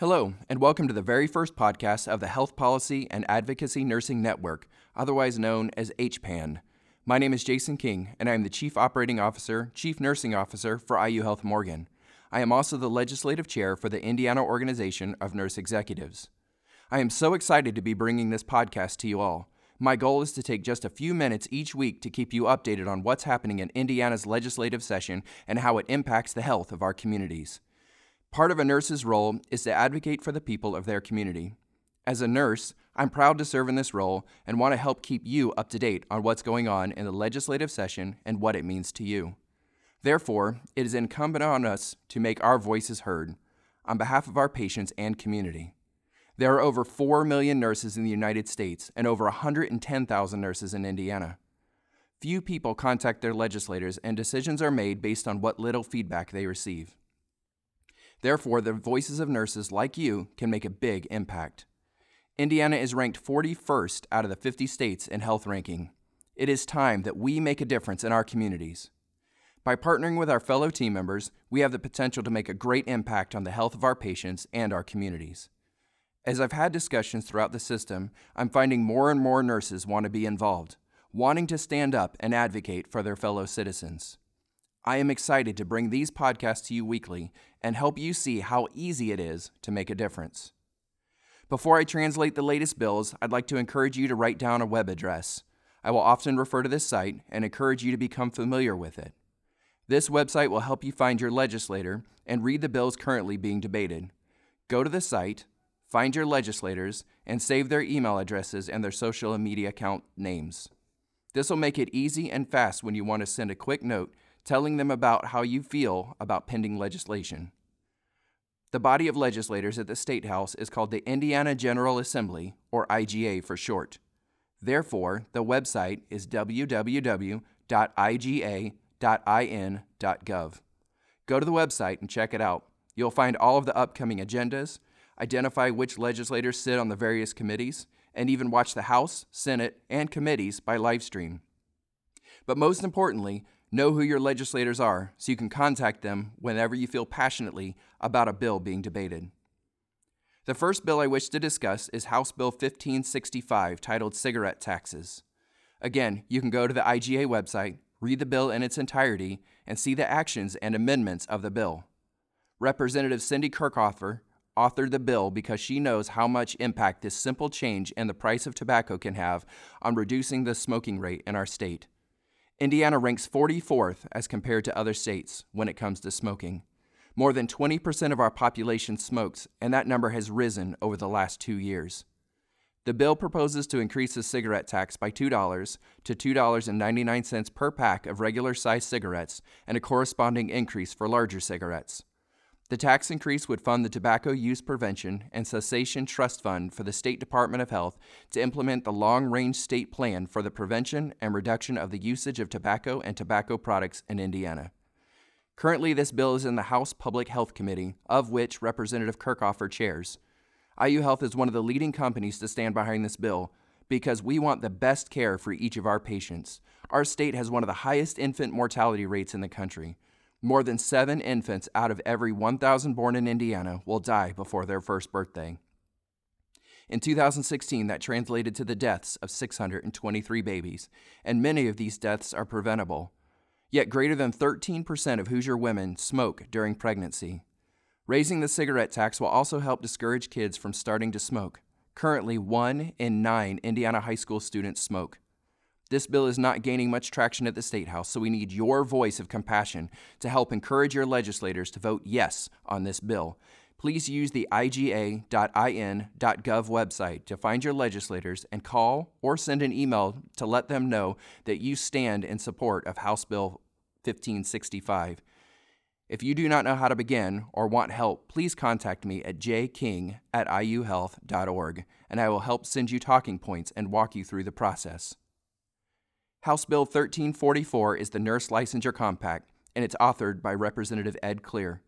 Hello, and welcome to the very first podcast of the Health Policy and Advocacy Nursing Network, otherwise known as HPAN. My name is Jason King, and I am the Chief Operating Officer, Chief Nursing Officer for IU Health Morgan. I am also the Legislative Chair for the Indiana Organization of Nurse Executives. I am so excited to be bringing this podcast to you all. My goal is to take just a few minutes each week to keep you updated on what's happening in Indiana's legislative session and how it impacts the health of our communities. Part of a nurse's role is to advocate for the people of their community. As a nurse, I'm proud to serve in this role and want to help keep you up to date on what's going on in the legislative session and what it means to you. Therefore, it is incumbent on us to make our voices heard on behalf of our patients and community. There are over 4 million nurses in the United States and over 110,000 nurses in Indiana. Few people contact their legislators, and decisions are made based on what little feedback they receive. Therefore, the voices of nurses like you can make a big impact. Indiana is ranked 41st out of the 50 states in health ranking. It is time that we make a difference in our communities. By partnering with our fellow team members, we have the potential to make a great impact on the health of our patients and our communities. As I've had discussions throughout the system, I'm finding more and more nurses want to be involved, wanting to stand up and advocate for their fellow citizens. I am excited to bring these podcasts to you weekly and help you see how easy it is to make a difference. Before I translate the latest bills, I'd like to encourage you to write down a web address. I will often refer to this site and encourage you to become familiar with it. This website will help you find your legislator and read the bills currently being debated. Go to the site, find your legislators, and save their email addresses and their social media account names. This will make it easy and fast when you want to send a quick note telling them about how you feel about pending legislation. The body of legislators at the State House is called the Indiana General Assembly, or IGA for short. Therefore, the website is www.iga.in.gov. Go to the website and check it out. You'll find all of the upcoming agendas, identify which legislators sit on the various committees, and even watch the House, Senate, and committees by live stream. But most importantly, Know who your legislators are so you can contact them whenever you feel passionately about a bill being debated. The first bill I wish to discuss is House Bill 1565, titled Cigarette Taxes. Again, you can go to the IGA website, read the bill in its entirety, and see the actions and amendments of the bill. Representative Cindy Kirchhofer authored the bill because she knows how much impact this simple change in the price of tobacco can have on reducing the smoking rate in our state. Indiana ranks 44th as compared to other states when it comes to smoking. More than 20% of our population smokes, and that number has risen over the last two years. The bill proposes to increase the cigarette tax by $2 to $2.99 per pack of regular sized cigarettes and a corresponding increase for larger cigarettes. The tax increase would fund the Tobacco Use Prevention and Cessation Trust Fund for the State Department of Health to implement the long range state plan for the prevention and reduction of the usage of tobacco and tobacco products in Indiana. Currently, this bill is in the House Public Health Committee, of which Representative Kirchhofer chairs. IU Health is one of the leading companies to stand behind this bill because we want the best care for each of our patients. Our state has one of the highest infant mortality rates in the country. More than seven infants out of every 1,000 born in Indiana will die before their first birthday. In 2016, that translated to the deaths of 623 babies, and many of these deaths are preventable. Yet greater than 13% of Hoosier women smoke during pregnancy. Raising the cigarette tax will also help discourage kids from starting to smoke. Currently, one in nine Indiana high school students smoke. This bill is not gaining much traction at the State House, so we need your voice of compassion to help encourage your legislators to vote yes on this bill. Please use the iga.in.gov website to find your legislators and call or send an email to let them know that you stand in support of House Bill 1565. If you do not know how to begin or want help, please contact me at jking at iuhealth.org and I will help send you talking points and walk you through the process. House Bill 1344 is the Nurse Licensure Compact, and it's authored by Representative Ed Clere.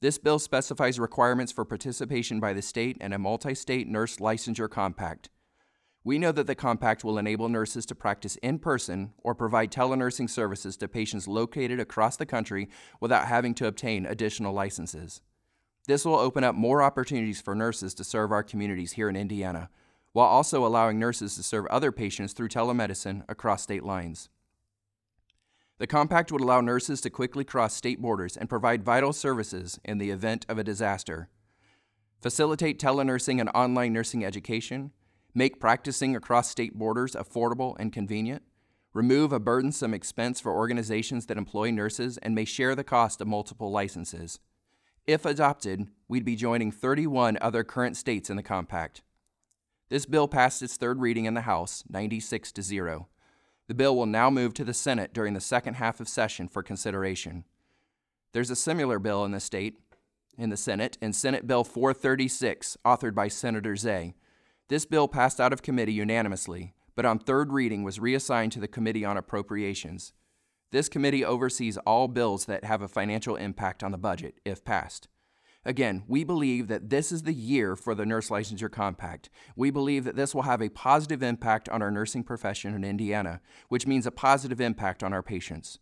This bill specifies requirements for participation by the state in a multi state nurse licensure compact. We know that the compact will enable nurses to practice in person or provide telenursing services to patients located across the country without having to obtain additional licenses. This will open up more opportunities for nurses to serve our communities here in Indiana, while also allowing nurses to serve other patients through telemedicine across state lines. The compact would allow nurses to quickly cross state borders and provide vital services in the event of a disaster, facilitate telenursing and online nursing education, make practicing across state borders affordable and convenient, remove a burdensome expense for organizations that employ nurses and may share the cost of multiple licenses. If adopted, we'd be joining 31 other current states in the compact. This bill passed its third reading in the House, 96 to 0. The bill will now move to the Senate during the second half of session for consideration. There's a similar bill in the state, in the Senate, in Senate Bill 436, authored by Senator Zay. This bill passed out of committee unanimously, but on third reading was reassigned to the Committee on Appropriations. This committee oversees all bills that have a financial impact on the budget, if passed. Again, we believe that this is the year for the Nurse Licensure Compact. We believe that this will have a positive impact on our nursing profession in Indiana, which means a positive impact on our patients.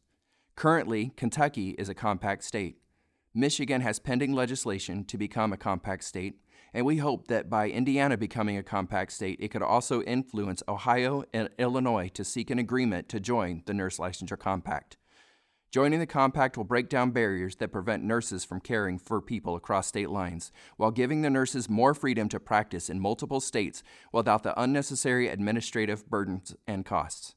Currently, Kentucky is a compact state. Michigan has pending legislation to become a compact state, and we hope that by Indiana becoming a compact state, it could also influence Ohio and Illinois to seek an agreement to join the Nurse Licensure Compact. Joining the compact will break down barriers that prevent nurses from caring for people across state lines, while giving the nurses more freedom to practice in multiple states without the unnecessary administrative burdens and costs.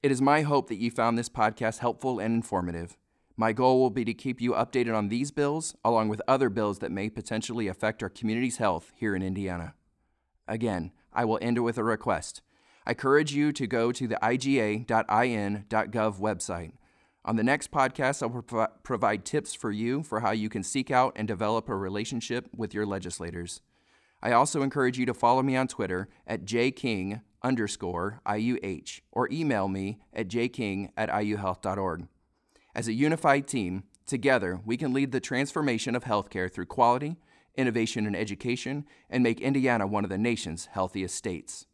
It is my hope that you found this podcast helpful and informative. My goal will be to keep you updated on these bills, along with other bills that may potentially affect our community's health here in Indiana. Again, I will end it with a request. I encourage you to go to the iga.in.gov website. On the next podcast, I will pro- provide tips for you for how you can seek out and develop a relationship with your legislators. I also encourage you to follow me on Twitter at jking underscore IUH or email me at jking at iuhealth.org. As a unified team, together we can lead the transformation of healthcare through quality, innovation, and education and make Indiana one of the nation's healthiest states.